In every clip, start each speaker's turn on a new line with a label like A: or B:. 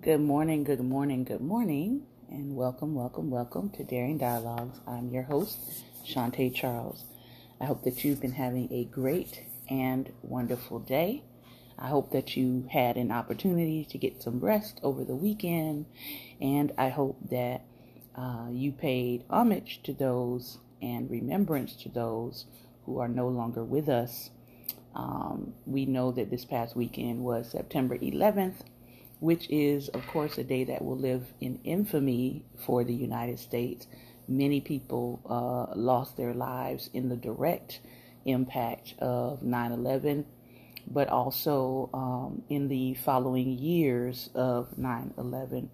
A: Good morning, good morning, good morning, and welcome, welcome, welcome to Daring Dialogues. I'm your host, Shantae Charles. I hope that you've been having a great and wonderful day. I hope that you had an opportunity to get some rest over the weekend, and I hope that uh, you paid homage to those and remembrance to those who are no longer with us. Um, we know that this past weekend was September 11th which is, of course, a day that will live in infamy for the United States. Many people uh, lost their lives in the direct impact of 9 11, but also um, in the following years of 9 11.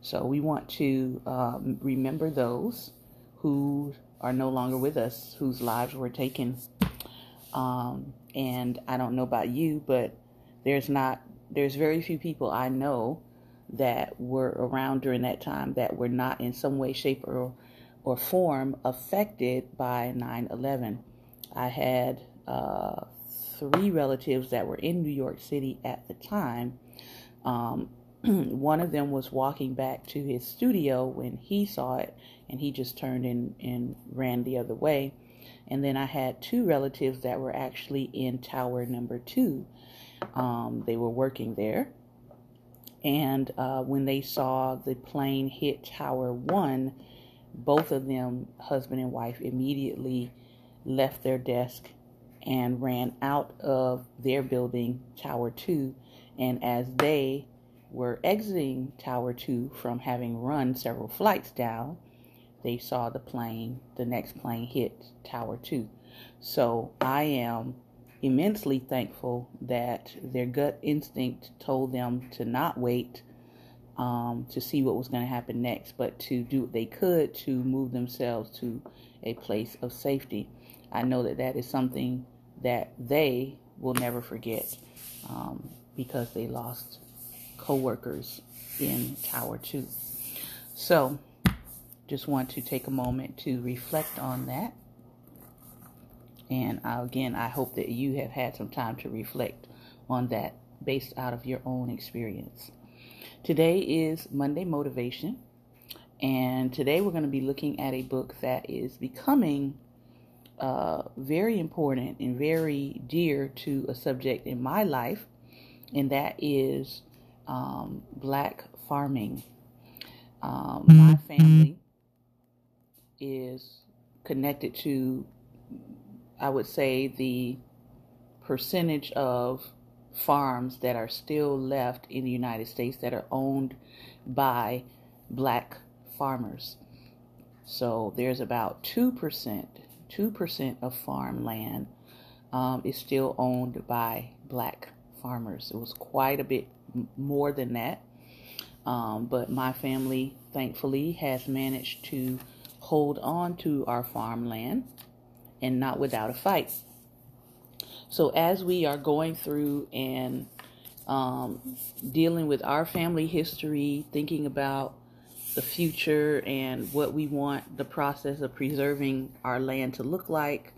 A: So we want to um, remember those who are no longer with us, whose lives were taken. Um, and I don't know about you, but there's not there's very few people I know that were around during that time that were not in some way, shape, or, or form affected by 9 11. I had uh, three relatives that were in New York City at the time. Um, one of them was walking back to his studio when he saw it, and he just turned and, and ran the other way. And then I had two relatives that were actually in tower number two um, they were working there. And uh, when they saw the plane hit Tower 1, both of them, husband and wife, immediately left their desk and ran out of their building, Tower 2. And as they were exiting Tower 2 from having run several flights down, they saw the plane, the next plane hit Tower 2. So I am immensely thankful that their gut instinct told them to not wait um, to see what was going to happen next, but to do what they could to move themselves to a place of safety. I know that that is something that they will never forget um, because they lost co-workers in Tower 2. So, just want to take a moment to reflect on that and again, I hope that you have had some time to reflect on that based out of your own experience. Today is Monday Motivation, and today we're going to be looking at a book that is becoming uh, very important and very dear to a subject in my life, and that is um, black farming. Um, my family is connected to I would say the percentage of farms that are still left in the United States that are owned by black farmers. So there's about 2%, 2% of farmland um, is still owned by black farmers. It was quite a bit more than that. Um, but my family, thankfully, has managed to hold on to our farmland and not without a fight. So as we are going through and um, dealing with our family history, thinking about the future and what we want the process of preserving our land to look like,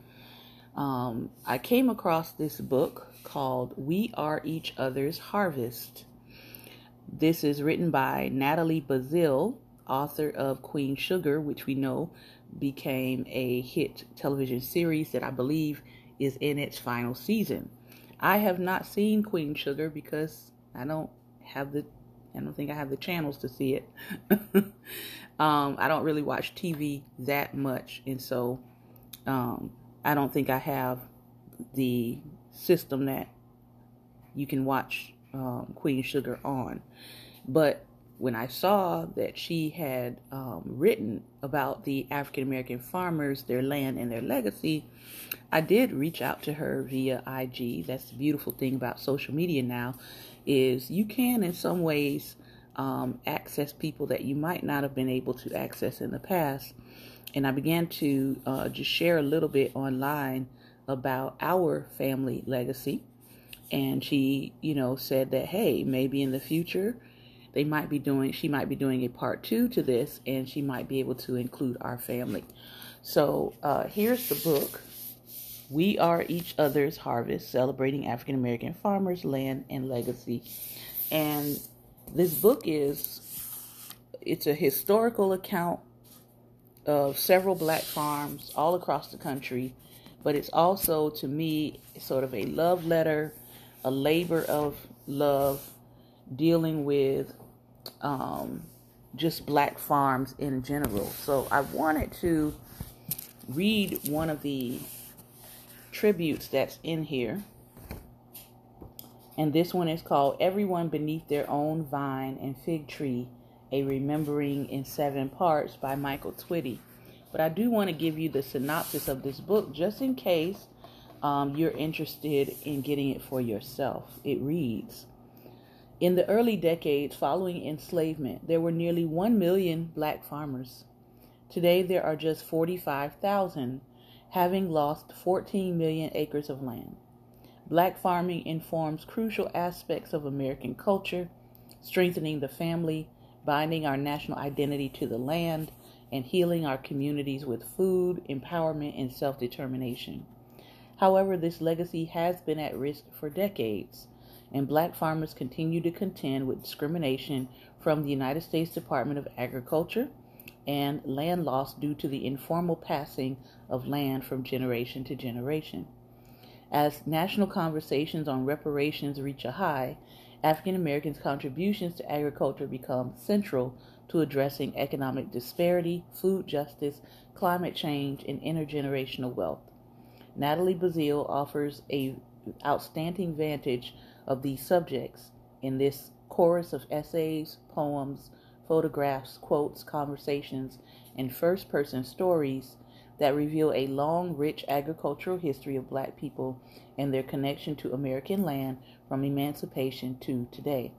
A: um, I came across this book called We Are Each Other's Harvest. This is written by Natalie Baszile, author of Queen Sugar, which we know became a hit television series that I believe is in its final season. I have not seen Queen Sugar because I don't have the I don't think I have the channels to see it. um, I don't really watch TV that much, and so um, I don't think I have the system that you can watch um, Queen Sugar on. But when I saw that she had um, written about the African American farmers, their land, and their legacy, I did reach out to her via IG. That's the beautiful thing about social media now, is you can in some ways um, access people that you might not have been able to access in the past. And I began to uh, just share a little bit online about our family legacy. And she, you know, said that, hey, maybe in the future, they might be doing she might be doing a part two to this and she might be able to include our family. So uh, here's the book we are each other's harvest celebrating african american farmers land and legacy. And this book is it's a historical account of several black farms all across the country, but it's also to me sort of a love letter, a labor of love dealing with um, just black farms in general. So I wanted to read one of the tributes that's in here. And this one is called Everyone Beneath Their Own Vine and Fig Tree, a Remembering in Seven Parts by Michael Twitty. But I do want to give you the synopsis of this book just in case um, you're interested in getting it for yourself. It reads In the early decades following enslavement, there were nearly 1 million black farmers. Today, there are just 45,000, having lost 14 million acres of land. Black farming informs crucial aspects of American culture, strengthening the family, binding our national identity to the land, and healing our communities with food, empowerment, and self determination. However, this legacy has been at risk for decades, and black farmers continue to contend with discrimination from the United States Department of Agriculture and land loss due to the informal passing of land from generation to generation. As national conversations on reparations reach a high, African Americans' contributions to agriculture become central to addressing economic disparity, food justice, climate change, and intergenerational wealth. Natalie Baszile offers a outstanding vantage of these subjects in this chorus of essays, poems, photographs, quotes, conversations, and first person stories that reveal a long, rich agricultural history of black people and their connection to American land from emancipation to today.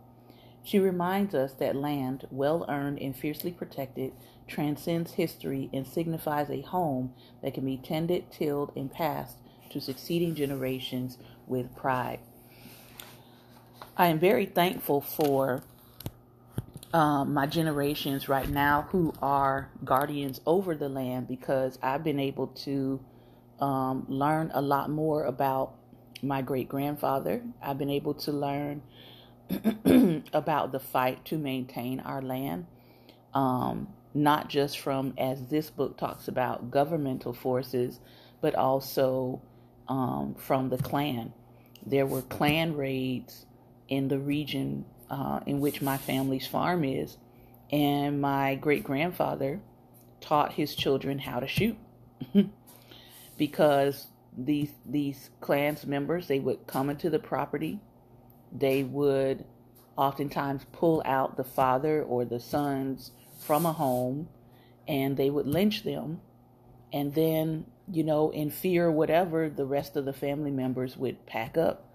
A: She reminds us that land, well earned and fiercely protected, transcends history and signifies a home that can be tended, tilled, and passed to succeeding generations with pride. I am very thankful for um, my generations right now who are guardians over the land because I've been able to um, learn a lot more about my great grandfather. I've been able to learn about the fight to maintain our land, um, not just from, as this book talks about, governmental forces, but also um, from the Klan. There were Klan raids in the region uh, in which my family's farm is. And my great grandfather taught his children how to shoot because these these clans members they would come into the property they would oftentimes pull out the father or the sons from a home and they would lynch them and then you know in fear whatever the rest of the family members would pack up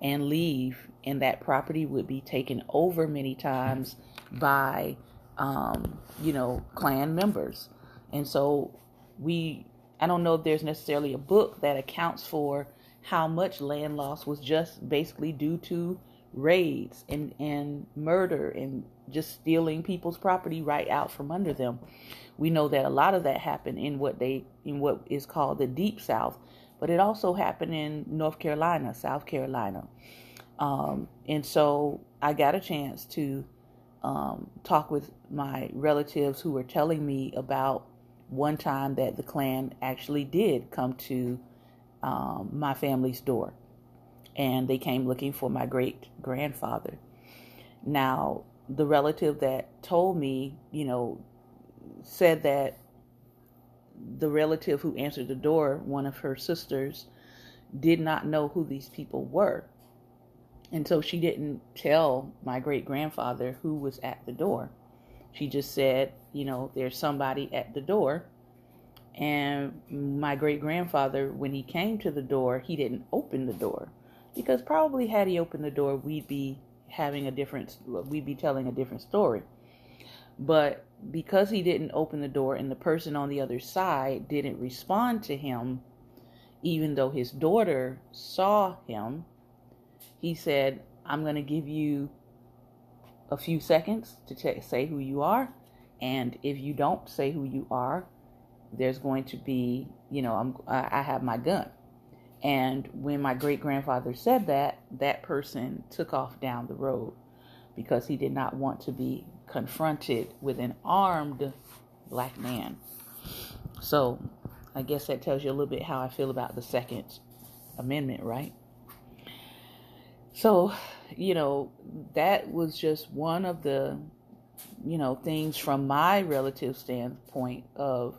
A: and leave, and that property would be taken over many times by, um, you know, Klan members. And so we, I don't know if there's necessarily a book that accounts for how much land loss was just basically due to raids and, and murder and just stealing people's property right out from under them. We know that a lot of that happened in what they in what is called the deep south, but it also happened in North Carolina, South Carolina. Um, and so I got a chance to um, talk with my relatives who were telling me about one time that the Klan actually did come to um, my family's door. And they came looking for my great grandfather. Now, the relative that told me, you know, said that the relative who answered the door, one of her sisters, did not know who these people were. And so she didn't tell my great grandfather who was at the door. She just said, you know, there's somebody at the door. And my great grandfather, when he came to the door, he didn't open the door. Because probably had he opened the door, we'd be having a different, we'd be telling a different story. But because he didn't open the door and the person on the other side didn't respond to him, even though his daughter saw him, he said, I'm going to give you a few seconds to t- say who you are. And if you don't say who you are, there's going to be, you know, I'm, I have my gun. And when my great grandfather said that, that person took off down the road because he did not want to be confronted with an armed black man. So I guess that tells you a little bit how I feel about the Second Amendment, right? So, you know, that was just one of the, you know, things from my relative standpoint of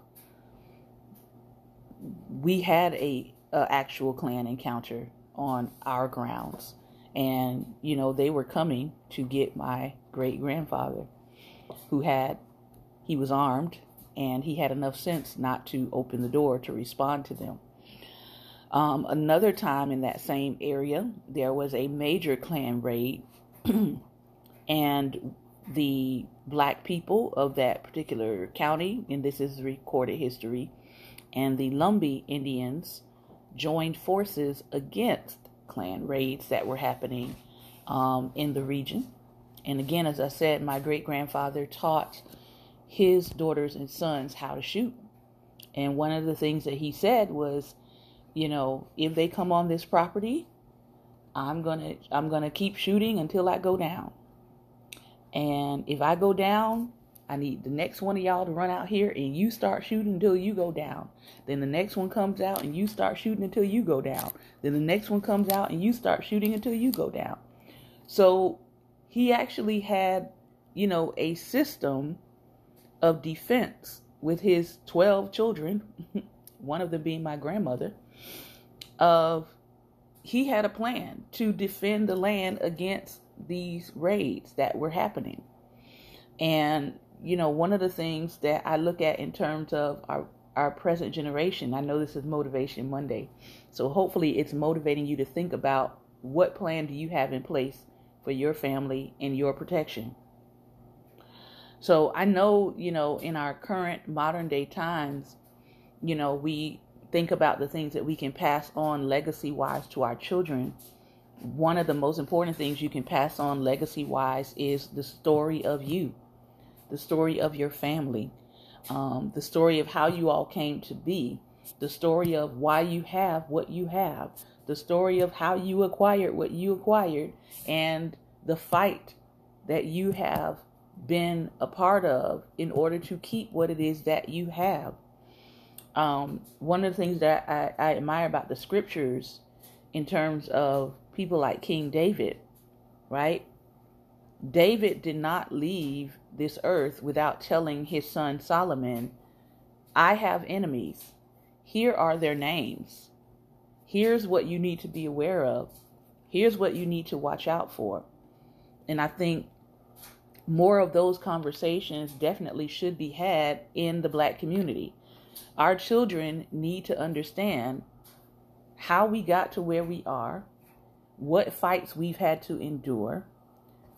A: we had a, a actual clan encounter on our grounds. And you know they were coming to get my great grandfather who had he was armed and he had enough sense not to open the door to respond to them um, another time in that same area there was a major Klan raid and the black people of that particular county and this is recorded history and the lumbee indians joined forces against Klan raids that were happening um, in the region. And again, as I said, my great grandfather taught his daughters and sons how to shoot. And one of the things that he said was, you know, if they come on this property, I'm gonna I'm gonna keep shooting until I go down. And if I go down, I need the next one of y'all to run out here and you start shooting until you go down. Then the next one comes out and you start shooting until you go down. Then the next one comes out and you start shooting until you go down. So he actually had, you know, a system of defense with his 12 children, one of them being my grandmother, of he had a plan to defend the land against these raids that were happening. And you know, one of the things that I look at in terms of our our present generation, I know this is Motivation Monday, so hopefully it's motivating you to think about what plan do you have in place for your family and your protection. So I know, you know, in our current modern day times, you know, we think about the things that we can pass on legacy wise to our children. One of the most important things you can pass on legacy wise is the story of you the story of your family, um, the story of how you all came to be, the story of why you have what you have, the story of how you acquired what you acquired, and the fight that you have been a part of in order to keep what it is that you have. Um, one of the things that I, I admire about the scriptures in terms of people like King David, right? David did not leave this earth without telling his son Solomon, I have enemies. Here are their names. Here's what you need to be aware of. Here's what you need to watch out for. And I think more of those conversations definitely should be had in the black community. Our children need to understand how we got to where we are, what fights we've had to endure,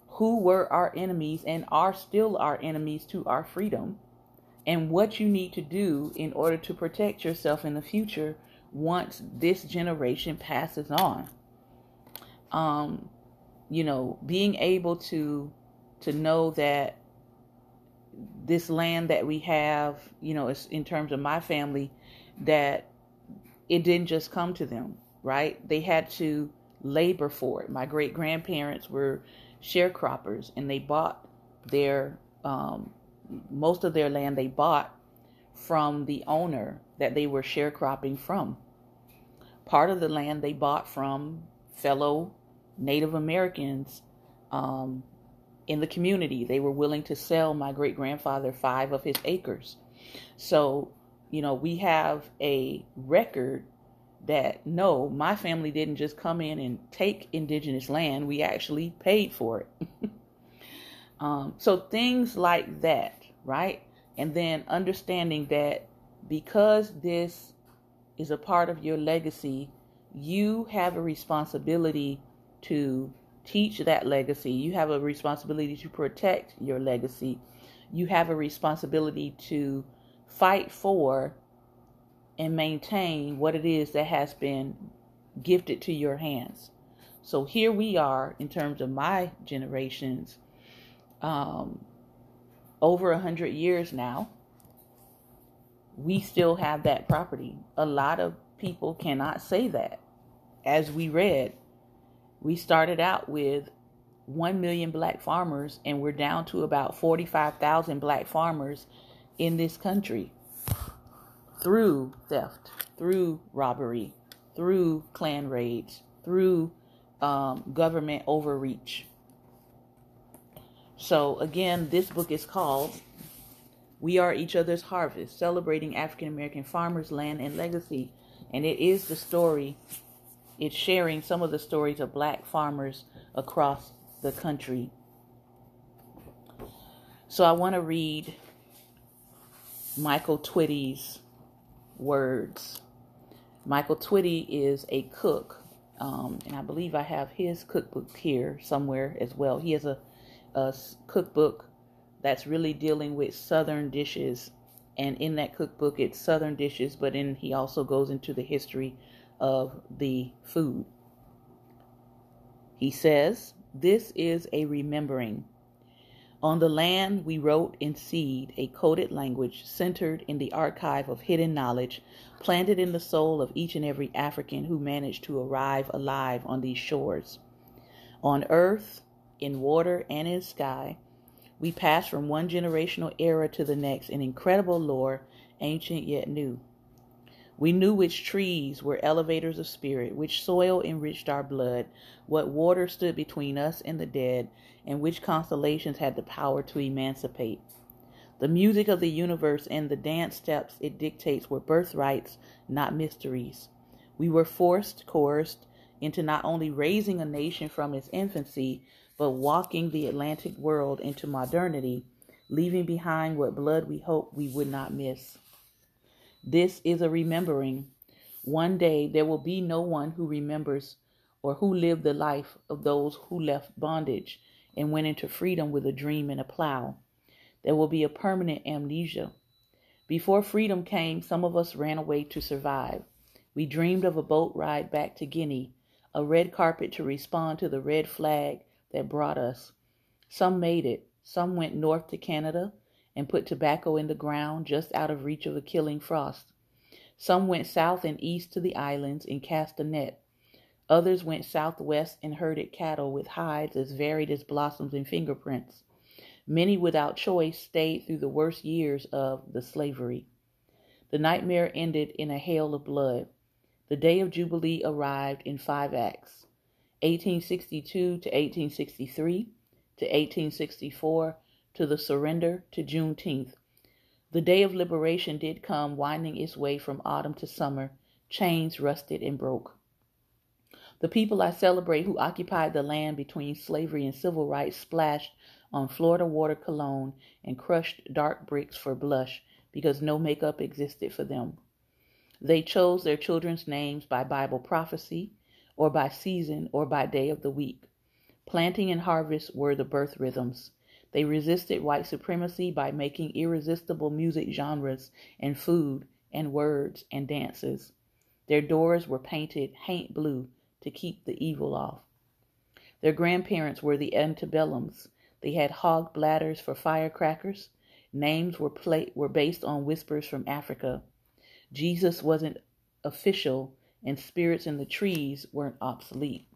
A: who were our enemies and are still our enemies to our freedom, and what you need to do in order to protect yourself in the future once this generation passes on. Um, you know, being able to to know that this land that we have, you know, in terms of my family, that it didn't just come to them, right? They had to labor for it. My great grandparents were sharecroppers and they bought their um, most of their land they bought from the owner that they were sharecropping from. Part of the land they bought from fellow Native Americans um, in the community. They were willing to sell my great grandfather five of his acres. So, you know, we have a record that no, my family didn't just come in and take indigenous land, we actually paid for it. um, so things like that, right? And then understanding that because this is a part of your legacy, you have a responsibility to teach that legacy. You have a responsibility to protect your legacy. You have a responsibility to fight for and maintain what it is that has been gifted to your hands. So here we are in terms of my generations, um, over a hundred years now. We still have that property. A lot of people cannot say that. As we read, we started out with 1 million black farmers, and we're down to about 45,000 black farmers in this country through theft, through robbery, through clan raids, through um, government overreach. So, again, this book is called We Are Each Other's Harvest Celebrating African American Farmers' Land and Legacy. And it is the story, it's sharing some of the stories of black farmers across the country. So, I want to read Michael Twitty's words. Michael Twitty is a cook, um, and I believe I have his cookbook here somewhere as well. He has a, a cookbook that's really dealing with Southern dishes, and in that cookbook, it's Southern dishes, but then he also goes into the history of the food. He says, This is a remembering on the land we wrote in seed a coded language centered in the archive of hidden knowledge, planted in the soul of each and every African who managed to arrive alive on these shores. On earth, in water, and in sky, we pass from one generational era to the next in incredible lore, ancient yet new. We knew which trees were elevators of spirit, which soil enriched our blood, what water stood between us and the dead, and which constellations had the power to emancipate. The music of the universe and the dance steps it dictates were birthrights, not mysteries. We were forced, coerced, into not only raising a nation from its infancy, but walking the Atlantic world into modernity, leaving behind what blood we hoped we would not miss. This is a remembering. One day there will be no one who remembers or who lived the life of those who left bondage and went into freedom with a dream and a plow. There will be a permanent amnesia. Before freedom came, some of us ran away to survive. We dreamed of a boat ride back to Guinea, a red carpet to respond to the red flag that brought us. Some made it, some went north to Canada, and put tobacco in the ground just out of reach of a killing frost. Some went south and east to the islands and cast a net. Others went southwest and herded cattle with hides as varied as blossoms and fingerprints. Many without choice stayed through the worst years of the slavery. The nightmare ended in a hail of blood. The day of Jubilee arrived in five acts 1862 to 1863 to 1864 to the surrender to Juneteenth. The day of liberation did come, winding its way from autumn to summer. Chains rusted and broke. The people I celebrate who occupied the land between slavery and civil rights splashed on Florida water cologne and crushed dark bricks for blush because no makeup existed for them. They chose their children's names by Bible prophecy, or by season, or by day of the week. Planting and harvest were the birth rhythms. They resisted white supremacy by making irresistible music genres and food and words and dances. Their doors were painted haint blue to keep the evil off. Their grandparents were the antebellums. They had hog bladders for firecrackers. Names were pla- were based on whispers from Africa. Jesus wasn't official, and spirits in the trees weren't obsolete.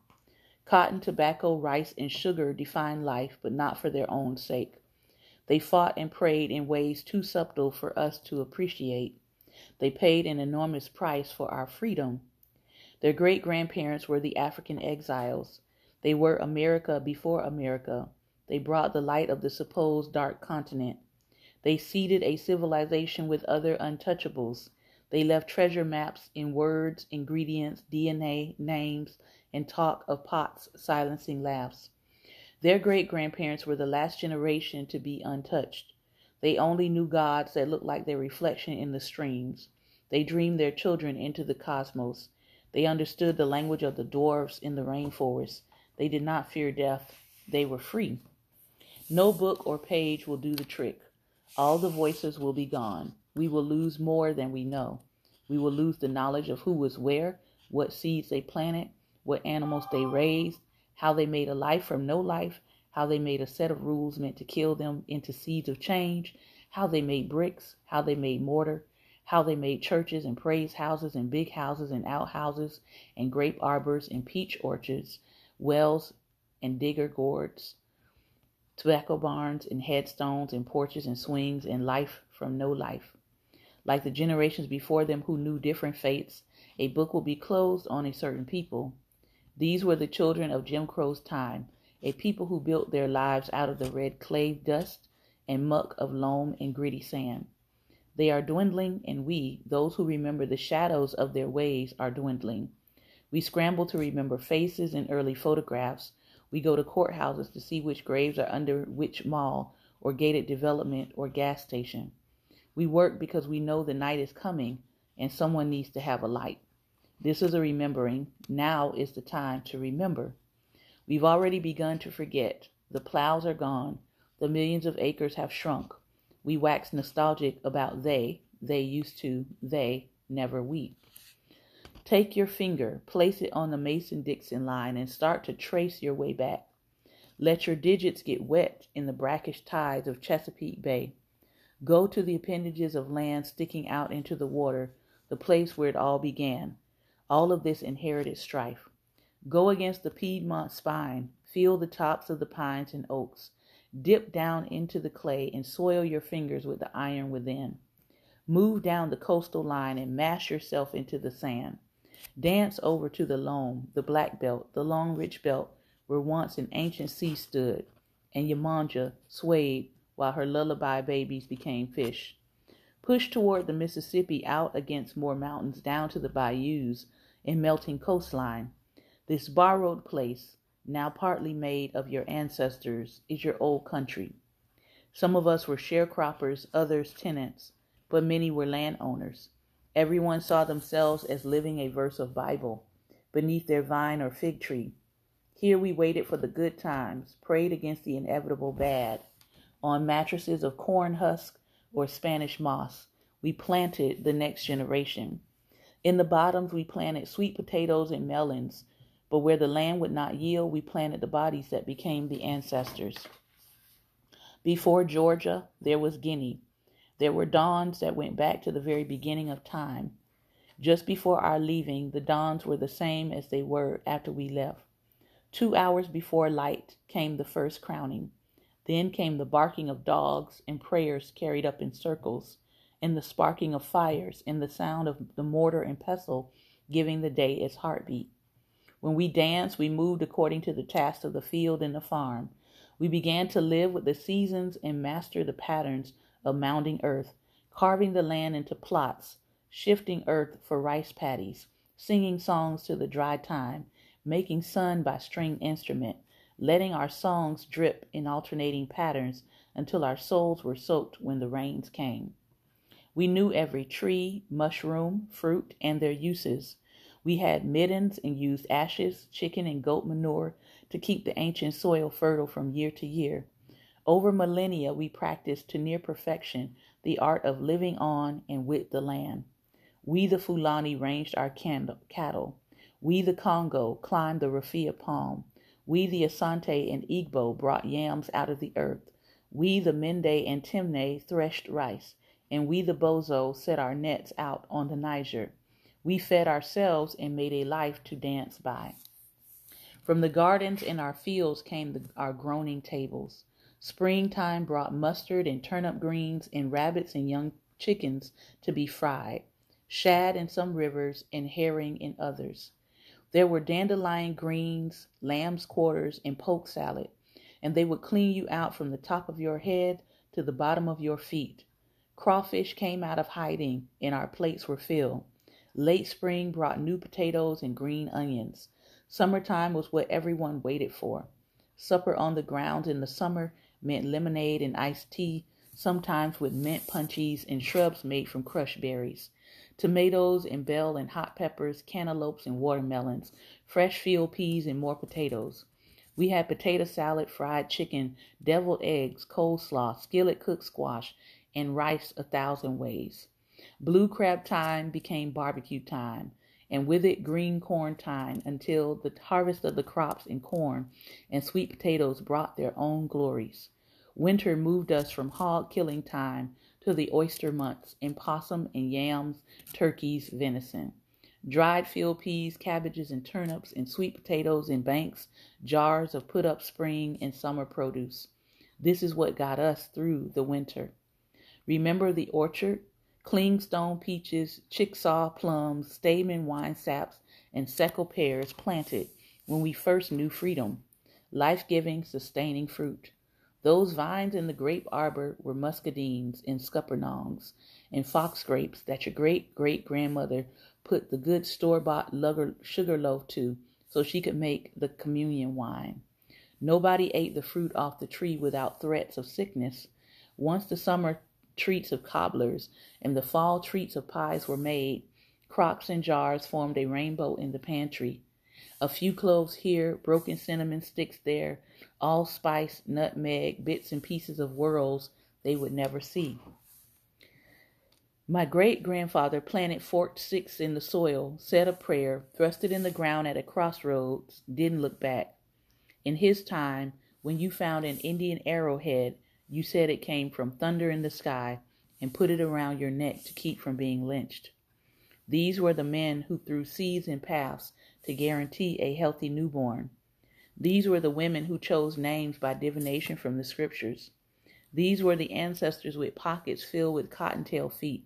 A: Cotton, tobacco, rice, and sugar defined life, but not for their own sake. They fought and prayed in ways too subtle for us to appreciate. They paid an enormous price for our freedom. Their great grandparents were the African exiles. They were America before America. They brought the light of the supposed dark continent. They seeded a civilization with other untouchables. They left treasure maps in words, ingredients, DNA, names, and talk of pots silencing laughs. Their great grandparents were the last generation to be untouched. They only knew gods that looked like their reflection in the streams. They dreamed their children into the cosmos. They understood the language of the dwarfs in the rainforest. They did not fear death. They were free. No book or page will do the trick. All the voices will be gone. We will lose more than we know. We will lose the knowledge of who was where, what seeds they planted, what animals they raised, how they made a life from no life, how they made a set of rules meant to kill them into seeds of change, how they made bricks, how they made mortar, how they made churches and praise houses and big houses and outhouses and grape arbors and peach orchards, wells and digger gourds, tobacco barns and headstones and porches and swings and life from no life. Like the generations before them who knew different fates, a book will be closed on a certain people. These were the children of Jim Crow's time, a people who built their lives out of the red clay dust and muck of loam and gritty sand. They are dwindling, and we, those who remember the shadows of their ways, are dwindling. We scramble to remember faces in early photographs. We go to courthouses to see which graves are under which mall or gated development or gas station. We work because we know the night is coming and someone needs to have a light. This is a remembering. Now is the time to remember. We've already begun to forget. The plows are gone. The millions of acres have shrunk. We wax nostalgic about they, they used to, they, never we. Take your finger, place it on the Mason Dixon line, and start to trace your way back. Let your digits get wet in the brackish tides of Chesapeake Bay. Go to the appendages of land sticking out into the water, the place where it all began. All of this inherited strife. Go against the Piedmont spine, feel the tops of the pines and oaks. Dip down into the clay and soil your fingers with the iron within. Move down the coastal line and mash yourself into the sand. Dance over to the loam, the black belt, the long rich belt where once an ancient sea stood, and Yamanja swayed while her lullaby babies became fish. Push toward the Mississippi out against more mountains down to the bayous and melting coastline. This borrowed place, now partly made of your ancestors, is your old country. Some of us were sharecroppers, others tenants, but many were landowners. Everyone saw themselves as living a verse of Bible beneath their vine or fig tree. Here we waited for the good times, prayed against the inevitable bad. On mattresses of corn husk or Spanish moss, we planted the next generation. In the bottoms, we planted sweet potatoes and melons, but where the land would not yield, we planted the bodies that became the ancestors. Before Georgia, there was Guinea. There were dawns that went back to the very beginning of time. Just before our leaving, the dawns were the same as they were after we left. Two hours before light came the first crowning. Then came the barking of dogs and prayers carried up in circles, and the sparking of fires in the sound of the mortar and pestle giving the day its heartbeat. When we danced, we moved according to the tasks of the field and the farm. We began to live with the seasons and master the patterns of mounding earth, carving the land into plots, shifting earth for rice paddies, singing songs to the dry time, making sun by string instrument, letting our songs drip in alternating patterns until our souls were soaked when the rains came. We knew every tree, mushroom, fruit, and their uses. We had middens and used ashes, chicken, and goat manure to keep the ancient soil fertile from year to year. Over millennia, we practiced to near perfection the art of living on and with the land. We, the Fulani, ranged our cattle. We, the Congo, climbed the raffia palm. We, the Asante and Igbo, brought yams out of the earth. We, the Mende and Temne, threshed rice. And we, the Bozo, set our nets out on the Niger. We fed ourselves and made a life to dance by. From the gardens and our fields came the, our groaning tables. Springtime brought mustard and turnip greens and rabbits and young chickens to be fried, shad in some rivers and herring in others. There were dandelion greens, lamb's quarters, and poke salad, and they would clean you out from the top of your head to the bottom of your feet. Crawfish came out of hiding, and our plates were filled. Late spring brought new potatoes and green onions. Summertime was what everyone waited for. Supper on the grounds in the summer meant lemonade and iced tea, sometimes with mint punchies and shrubs made from crushed berries. Tomatoes and bell and hot peppers, cantaloupes and watermelons, fresh field peas and more potatoes. We had potato salad, fried chicken, deviled eggs, coleslaw, skillet cooked squash, and rice a thousand ways. Blue crab time became barbecue time, and with it green corn time until the harvest of the crops in corn and sweet potatoes brought their own glories. Winter moved us from hog killing time to the oyster months in possum and yams, turkeys, venison. dried field peas, cabbages, and turnips, and sweet potatoes in banks, jars of put up spring and summer produce. This is what got us through the winter. Remember the orchard? Clingstone peaches, Chickasaw plums, Stayman wine saps, and Seckel pears planted when we first knew freedom. Life giving, sustaining fruit. Those vines in the grape arbor were muscadines and scuppernongs and fox grapes that your great great grandmother put the good store bought sugar loaf to so she could make the communion wine. Nobody ate the fruit off the tree without threats of sickness. Once the summer treats of cobblers and the fall treats of pies were made, crocks and jars formed a rainbow in the pantry. A few cloves here, broken cinnamon sticks there, allspice, nutmeg, bits and pieces of worlds they would never see. My great grandfather planted forked sticks in the soil, said a prayer, thrust it in the ground at a crossroads, didn't look back. In his time, when you found an Indian arrowhead, you said it came from thunder in the sky and put it around your neck to keep from being lynched. These were the men who threw seeds in paths to guarantee a healthy newborn. These were the women who chose names by divination from the scriptures. These were the ancestors with pockets filled with cottontail feet.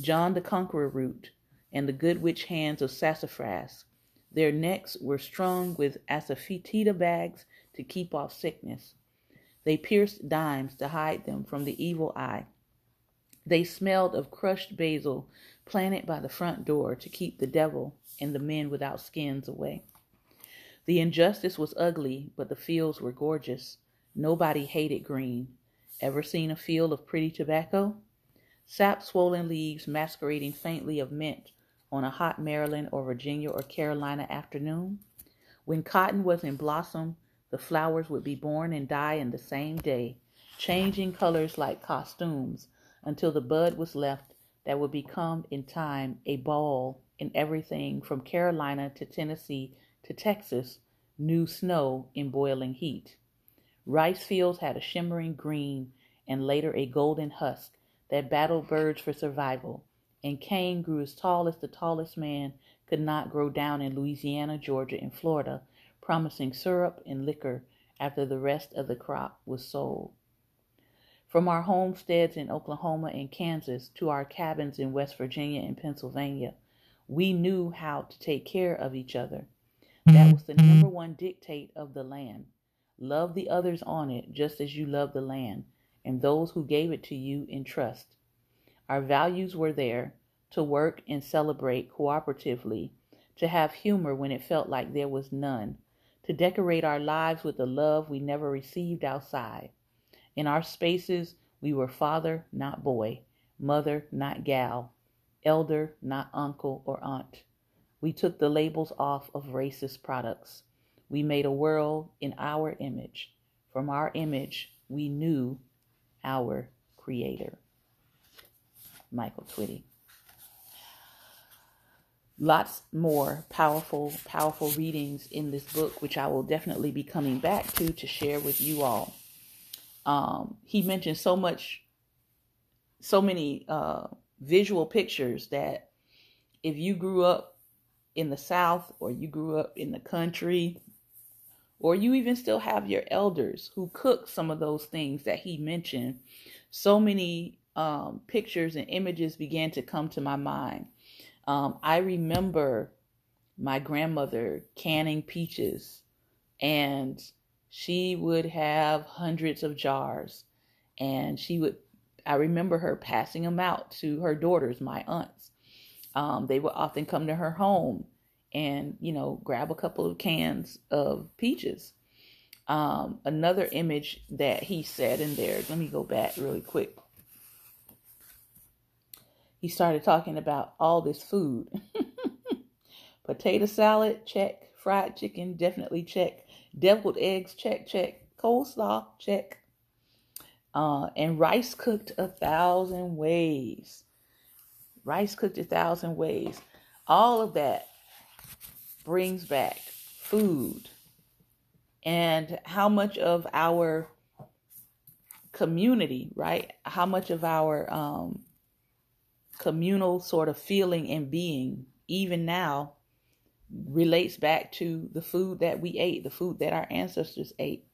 A: John the Conqueror root and the good witch hands of sassafras. Their necks were strung with asafoetida bags to keep off sickness. They pierced dimes to hide them from the evil eye. They smelled of crushed basil planted by the front door to keep the devil and the men without skins away. The injustice was ugly, but the fields were gorgeous. Nobody hated green. Ever seen a field of pretty tobacco? Sap swollen leaves masquerading faintly of mint on a hot Maryland or Virginia or Carolina afternoon? When cotton was in blossom, the flowers would be born and die in the same day, changing colors like costumes until the bud was left that would become in time a ball in everything from Carolina to Tennessee to Texas, new snow in boiling heat. Rice fields had a shimmering green and later a golden husk that battled birds for survival, and cane grew as tall as the tallest man could not grow down in Louisiana, Georgia, and Florida, promising syrup and liquor after the rest of the crop was sold. From our homesteads in Oklahoma and Kansas to our cabins in West Virginia and Pennsylvania, we knew how to take care of each other. That was the mm-hmm. number one dictate of the land. Love the others on it just as you love the land and those who gave it to you in trust. Our values were there to work and celebrate cooperatively, to have humor when it felt like there was none, to decorate our lives with the love we never received outside. In our spaces, we were father, not boy, mother, not gal, elder, not uncle or aunt. We took the labels off of racist products. We made a world in our image. From our image, we knew our Creator. Michael Twitty. Lots more powerful, powerful readings in this book, which I will definitely be coming back to to share with you all. Um, he mentioned so much, so many uh, visual pictures that if you grew up in the South or you grew up in the country, or you even still have your elders who cook some of those things that he mentioned, so many um, pictures and images began to come to my mind. Um, I remember my grandmother canning peaches, and she would have hundreds of jars, and she would I remember her passing them out to her daughters, my aunts. Um, they would often come to her home and, you know, grab a couple of cans of peaches. Um, another image that he said in there, let me go back really quick. He started talking about all this food. Potato salad, check. Fried chicken, definitely check. Deviled eggs, check, check. Coleslaw, check uh, and rice cooked a thousand ways. Rice cooked a thousand ways. All of that brings back food and how much of our community, right? How much of our um, communal sort of feeling and being even now relates back to the food that we ate, the food that our ancestors ate.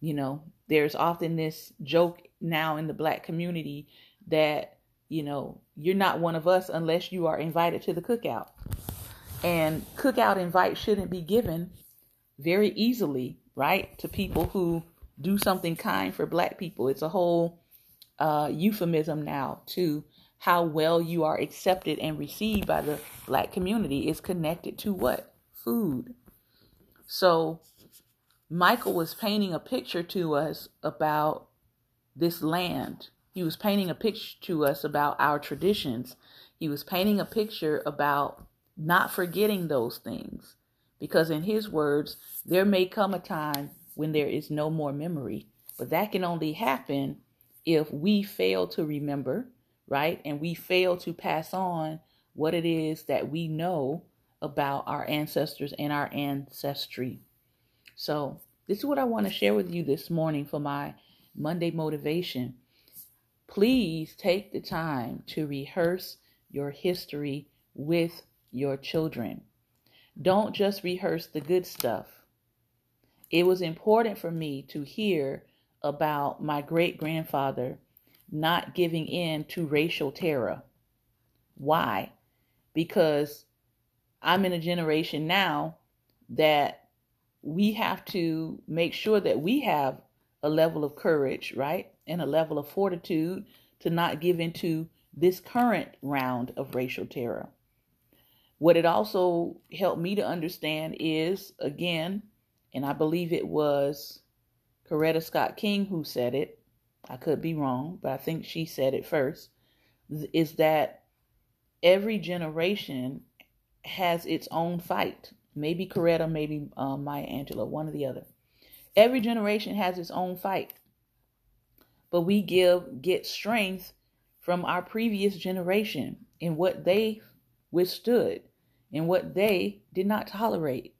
A: You know, there's often this joke now in the black community that, you know, you're not one of us unless you are invited to the cookout. And cookout invites shouldn't be given very easily, right, to people who do something kind for black people. It's a whole uh, euphemism now to how well you are accepted and received by the black community is connected to what? Food. So Michael was painting a picture to us about this land. He was painting a picture to us about our traditions. He was painting a picture about not forgetting those things. Because in his words, there may come a time when there is no more memory. But that can only happen if we fail to remember right? And we fail to pass on what it is that we know about our ancestors and our ancestry. So, this is what I want to share with you this morning for my Monday motivation. Please take the time to rehearse your history with your children. Don't just rehearse the good stuff. It was important for me to hear about my great grandfather not giving in to racial terror. Why? Because I'm in a generation now that we have to make sure that we have a level of courage, right? And a level of fortitude to not give into this current round of racial terror. What it also helped me to understand is, again, and I believe it was Coretta Scott King who said it, I could be wrong, but I think she said it first, is that every generation has its own fight. Maybe Coretta, maybe uh, Maya Angelou, one or the other. Every generation has its own fight. But we give get strength from our previous generation in what they withstood and what they did not tolerate.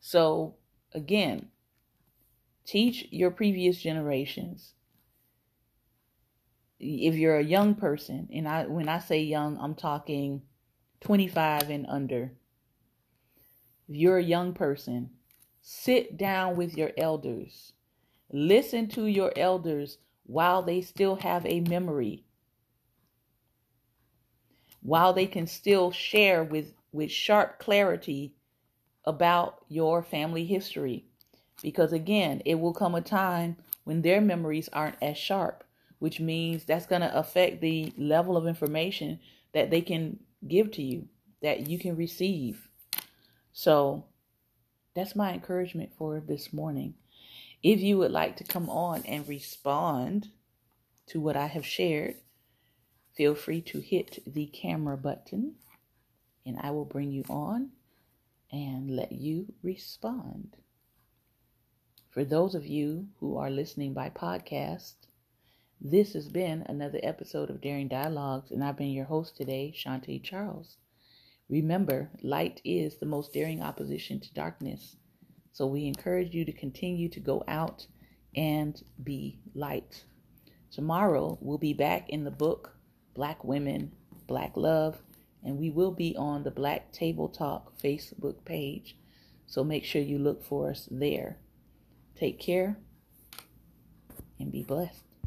A: So again, teach your previous generations if you're a young person, and I when I say young, I'm talking 25 and under. If you're a young person, sit down with your elders. Listen to your elders while they still have a memory. While they can still share with, with sharp clarity about your family history. Because again, it will come a time when their memories aren't as sharp which means that's going to affect the level of information that they can give to you, that you can receive. So that's my encouragement for this morning. If you would like to come on and respond to what I have shared, feel free to hit the camera button and I will bring you on and let you respond. For those of you who are listening by podcast, this has been another episode of Daring Dialogues, and I've been your host today, Shantae Charles. Remember, light is the most daring opposition to darkness. So we encourage you to continue to go out and be light. Tomorrow, we'll be back in the book Black Women, Black Love, and we will be on the Black Table Talk Facebook page. So make sure you look for us there. Take care and be blessed.